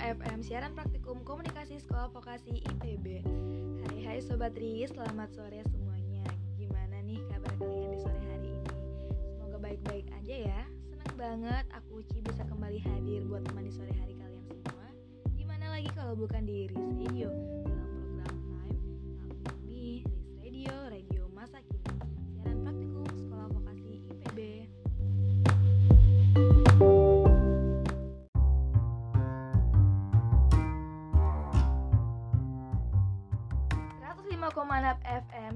FM Siaran Praktikum Komunikasi Sekolah Vokasi IPB Hai hai Sobat Ri, selamat sore semuanya. Gimana nih kabar kalian di sore hari ini? Semoga baik-baik aja ya. Senang banget aku Uci bisa kembali hadir buat teman di sore hari kalian semua. Gimana lagi kalau bukan di Riz Radio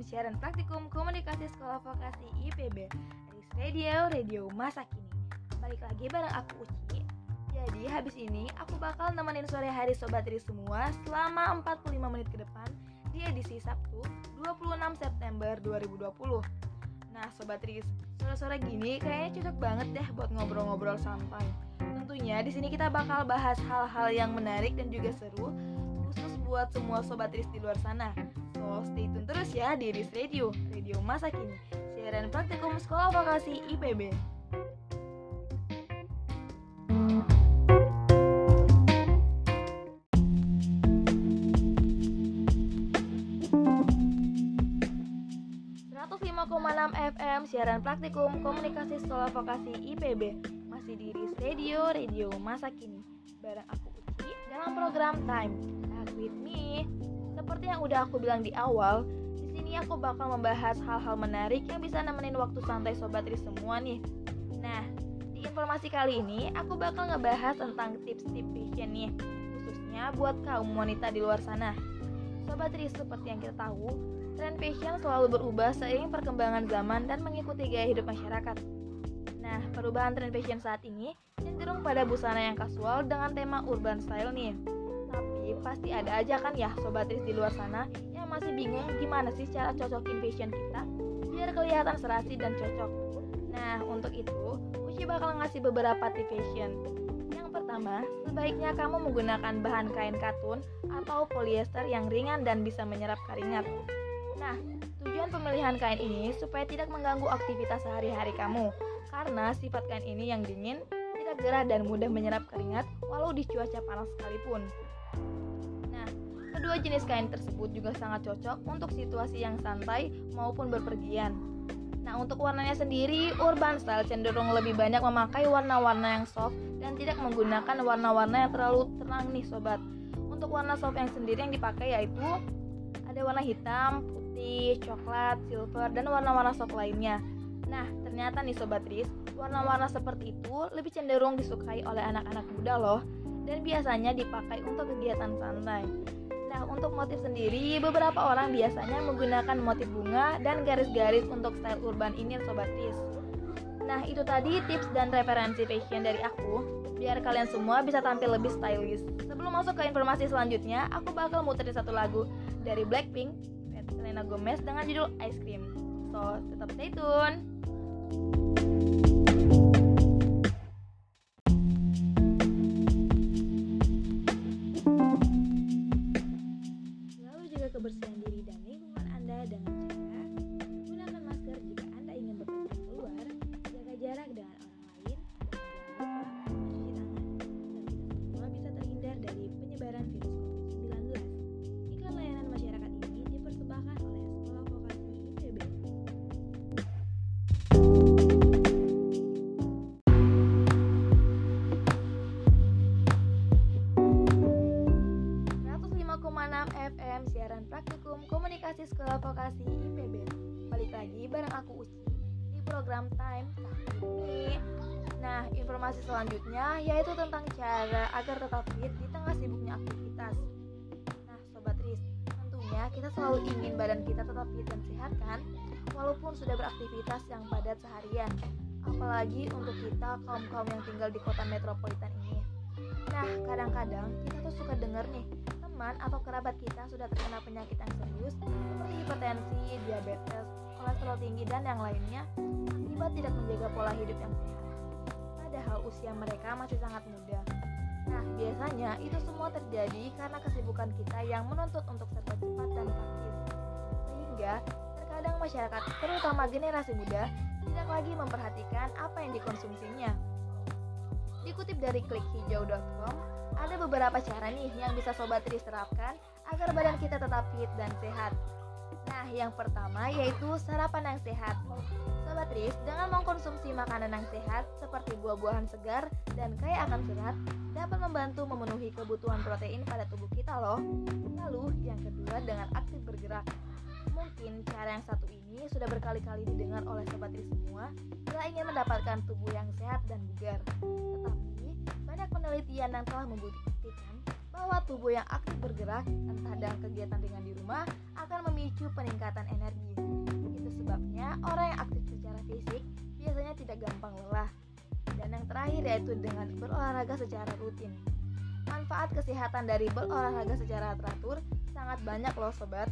siaran praktikum komunikasi sekolah vokasi IPB Riz Radio, radio masa kini Balik lagi bareng aku Uci. Jadi habis ini aku bakal nemenin sore hari Sobat Riz semua selama 45 menit ke depan di edisi Sabtu 26 September 2020 Nah Sobat Riz, sore-sore gini kayaknya cocok banget deh buat ngobrol-ngobrol santai. Tentunya di sini kita bakal bahas hal-hal yang menarik dan juga seru khusus buat semua sobat Riz di luar sana. So, stay ya di Riz Radio, radio masa kini, siaran praktikum sekolah vokasi IPB. FM siaran praktikum komunikasi sekolah vokasi IPB masih di Riz Radio, radio masa kini bareng aku Uci dalam program Time Talk with Me. Seperti yang udah aku bilang di awal, sini aku bakal membahas hal-hal menarik yang bisa nemenin waktu santai sobat Riz semua nih. Nah, di informasi kali ini aku bakal ngebahas tentang tips-tips fashion nih, khususnya buat kaum wanita di luar sana. Sobat Riz, seperti yang kita tahu, tren fashion selalu berubah seiring perkembangan zaman dan mengikuti gaya hidup masyarakat. Nah, perubahan tren fashion saat ini cenderung pada busana yang kasual dengan tema urban style nih. Tapi pasti ada aja kan ya sobat Riz di luar sana yang masih bingung gimana sih cara cocokin fashion kita biar kelihatan serasi dan cocok. Nah, untuk itu, Uci bakal ngasih beberapa tips fashion. Yang pertama, sebaiknya kamu menggunakan bahan kain katun atau polyester yang ringan dan bisa menyerap keringat. Nah, tujuan pemilihan kain ini supaya tidak mengganggu aktivitas sehari-hari kamu. Karena sifat kain ini yang dingin, tidak gerah dan mudah menyerap keringat walau di cuaca panas sekalipun. Nah, kedua jenis kain tersebut juga sangat cocok untuk situasi yang santai maupun berpergian. Nah, untuk warnanya sendiri, urban style cenderung lebih banyak memakai warna-warna yang soft dan tidak menggunakan warna-warna yang terlalu terang nih sobat. Untuk warna soft yang sendiri yang dipakai yaitu ada warna hitam, putih, coklat, silver, dan warna-warna soft lainnya. Nah, ternyata nih Sobat Riz, warna-warna seperti itu lebih cenderung disukai oleh anak-anak muda loh dan biasanya dipakai untuk kegiatan santai. Nah, untuk motif sendiri, beberapa orang biasanya menggunakan motif bunga dan garis-garis untuk style urban ini Sobat Riz. Nah, itu tadi tips dan referensi fashion dari aku, biar kalian semua bisa tampil lebih stylish. Sebelum masuk ke informasi selanjutnya, aku bakal muterin satu lagu dari Blackpink, Selena Gomez dengan judul Ice Cream. So, tetap stay tune. Sekolah vokasi IPB. Balik lagi bareng aku Uci di program Time ini. Nah, informasi selanjutnya yaitu tentang cara agar tetap fit di tengah sibuknya aktivitas. Nah, sobat Riz, tentunya kita selalu ingin badan kita tetap fit dan sehat kan? Walaupun sudah beraktivitas yang padat seharian. Apalagi untuk kita kaum-kaum yang tinggal di kota metropolitan ini. Nah, kadang-kadang kita tuh suka denger nih, teman atau kerabat kita sudah terkena penyakit yang serius seperti hipertensi, diabetes, kolesterol tinggi, dan yang lainnya akibat tidak menjaga pola hidup yang sehat. Padahal usia mereka masih sangat muda. Nah, biasanya itu semua terjadi karena kesibukan kita yang menuntut untuk serba cepat dan praktis. Sehingga terkadang masyarakat, terutama generasi muda, tidak lagi memperhatikan apa yang dikonsumsinya. Dikutip dari klikhijau.com, Ada beberapa cara nih yang bisa Sobat Tris terapkan agar badan kita tetap fit dan sehat. Nah, yang pertama yaitu sarapan yang sehat. Sobat Tris, dengan mengkonsumsi makanan yang sehat seperti buah-buahan segar dan kaya akan serat dapat membantu memenuhi kebutuhan protein pada tubuh kita loh. Lalu, yang kedua dengan aktif bergerak. Mungkin cara yang satu ini sudah berkali-kali didengar oleh sobat Tris semua bila ingin mendapatkan tubuh yang sehat dan bugar. Tetapi, banyak penelitian yang telah membuktikan bahwa tubuh yang aktif bergerak entah dalam kegiatan dengan di rumah akan memicu peningkatan energi. Itu sebabnya orang yang aktif secara fisik biasanya tidak gampang lelah. Dan yang terakhir yaitu dengan berolahraga secara rutin. Manfaat kesehatan dari berolahraga secara teratur sangat banyak loh sobat.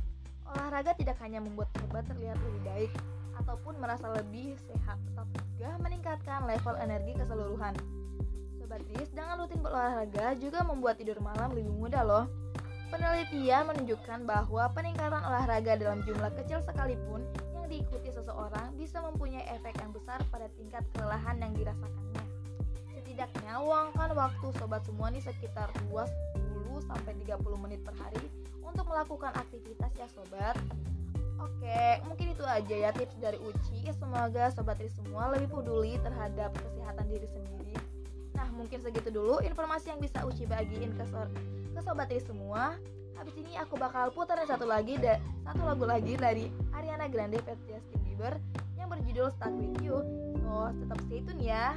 Olahraga tidak hanya membuat sobat terlihat lebih baik ataupun merasa lebih sehat, tetapi juga meningkatkan level energi keseluruhan. Sobat Tris, dengan rutin berolahraga juga membuat tidur malam lebih mudah loh. Penelitian menunjukkan bahwa peningkatan olahraga dalam jumlah kecil sekalipun yang diikuti seseorang bisa mempunyai efek yang besar pada tingkat kelelahan yang dirasakannya. Setidaknya luangkan waktu sobat semua nih sekitar 20 sampai 30 menit per hari untuk melakukan aktivitas ya sobat. Oke, mungkin itu aja ya tips dari Uci. Semoga sobat semua lebih peduli terhadap kesehatan diri sendiri Nah, mungkin segitu dulu informasi yang bisa Uci bagiin ke, so ke sobat ini semua. Habis ini aku bakal puterin satu lagi da satu lagu lagi dari Ariana Grande vs Justin Bieber yang berjudul Stuck With You. So, tetap stay tune ya.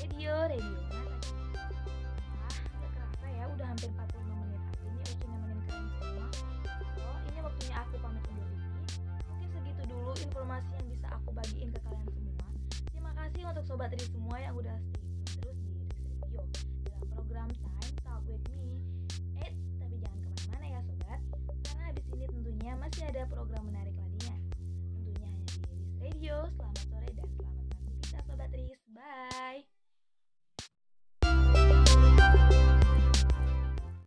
Radio radio sobat Ri semua yang udah stay terus di Radio Dalam program Time Talk With Me. Eh tapi jangan ke mana-mana ya sobat. Karena habis ini tentunya masih ada program menarik lainnya. Tentunya hanya di Radio. Selamat sore